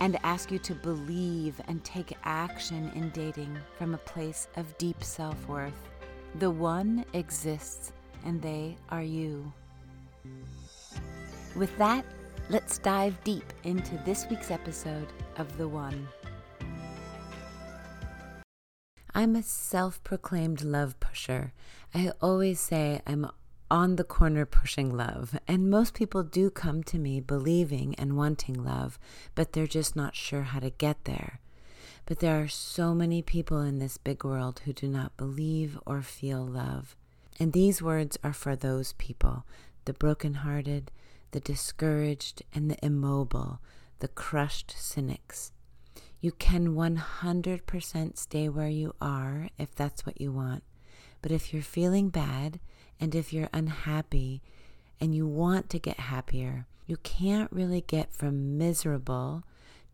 and ask you to believe and take action in dating from a place of deep self worth. The one exists, and they are you. With that, let's dive deep into this week's episode of The One. I'm a self proclaimed love pusher. I always say I'm on the corner pushing love, and most people do come to me believing and wanting love, but they're just not sure how to get there. But there are so many people in this big world who do not believe or feel love. And these words are for those people the brokenhearted, the discouraged, and the immobile, the crushed cynics. You can 100% stay where you are if that's what you want. But if you're feeling bad and if you're unhappy and you want to get happier, you can't really get from miserable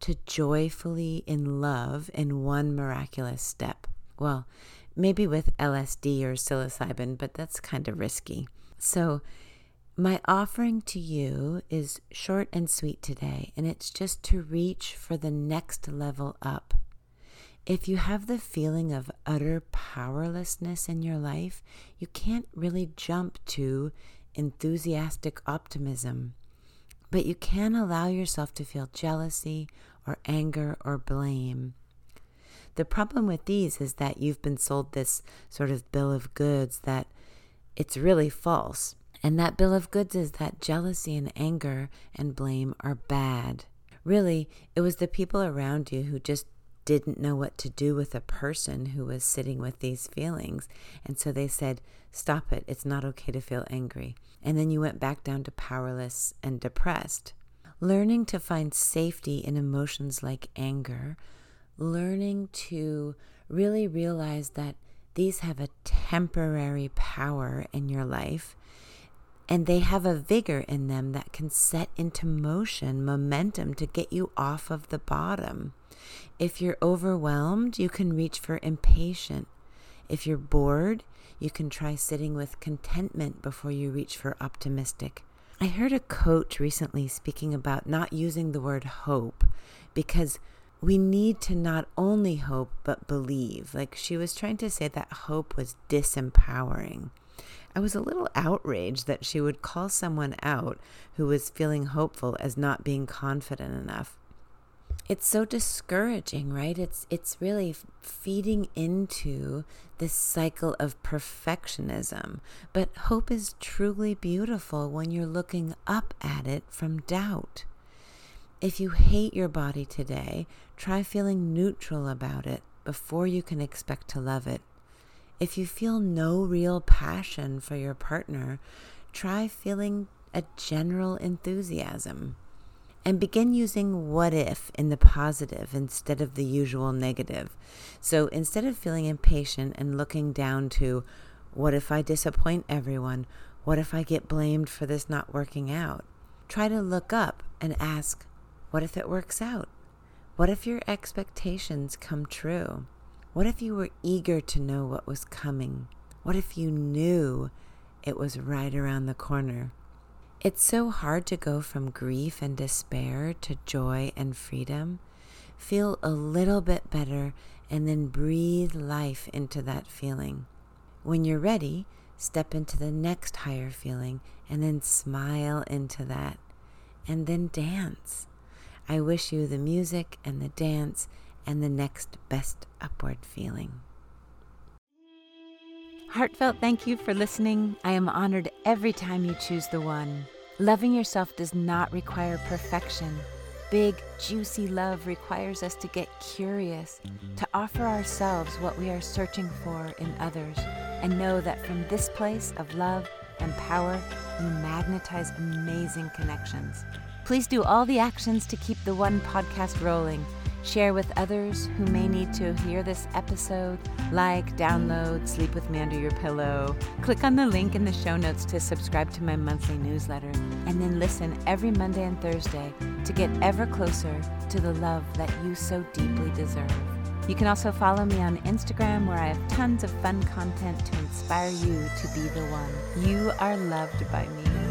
to joyfully in love in one miraculous step. Well, maybe with LSD or psilocybin, but that's kind of risky. So, my offering to you is short and sweet today, and it's just to reach for the next level up. If you have the feeling of utter powerlessness in your life, you can't really jump to enthusiastic optimism. But you can allow yourself to feel jealousy or anger or blame. The problem with these is that you've been sold this sort of bill of goods that it's really false. And that bill of goods is that jealousy and anger and blame are bad. Really, it was the people around you who just didn't know what to do with a person who was sitting with these feelings. And so they said, Stop it. It's not okay to feel angry. And then you went back down to powerless and depressed. Learning to find safety in emotions like anger, learning to really realize that these have a temporary power in your life and they have a vigor in them that can set into motion momentum to get you off of the bottom. If you're overwhelmed, you can reach for impatient. If you're bored, you can try sitting with contentment before you reach for optimistic. I heard a coach recently speaking about not using the word hope because we need to not only hope but believe. Like she was trying to say that hope was disempowering. I was a little outraged that she would call someone out who was feeling hopeful as not being confident enough. It's so discouraging, right? It's it's really feeding into this cycle of perfectionism. But hope is truly beautiful when you're looking up at it from doubt. If you hate your body today, try feeling neutral about it before you can expect to love it. If you feel no real passion for your partner, try feeling a general enthusiasm. And begin using what if in the positive instead of the usual negative. So instead of feeling impatient and looking down to what if I disappoint everyone? What if I get blamed for this not working out? Try to look up and ask, what if it works out? What if your expectations come true? What if you were eager to know what was coming? What if you knew it was right around the corner? It's so hard to go from grief and despair to joy and freedom. Feel a little bit better and then breathe life into that feeling. When you're ready, step into the next higher feeling and then smile into that. And then dance. I wish you the music and the dance and the next best upward feeling. Heartfelt thank you for listening. I am honored every time you choose the one. Loving yourself does not require perfection. Big, juicy love requires us to get curious, to offer ourselves what we are searching for in others, and know that from this place of love and power, we magnetize amazing connections. Please do all the actions to keep the One podcast rolling. Share with others who may need to hear this episode. Like, download, sleep with me under your pillow. Click on the link in the show notes to subscribe to my monthly newsletter. And then listen every Monday and Thursday to get ever closer to the love that you so deeply deserve. You can also follow me on Instagram where I have tons of fun content to inspire you to be the one. You are loved by me.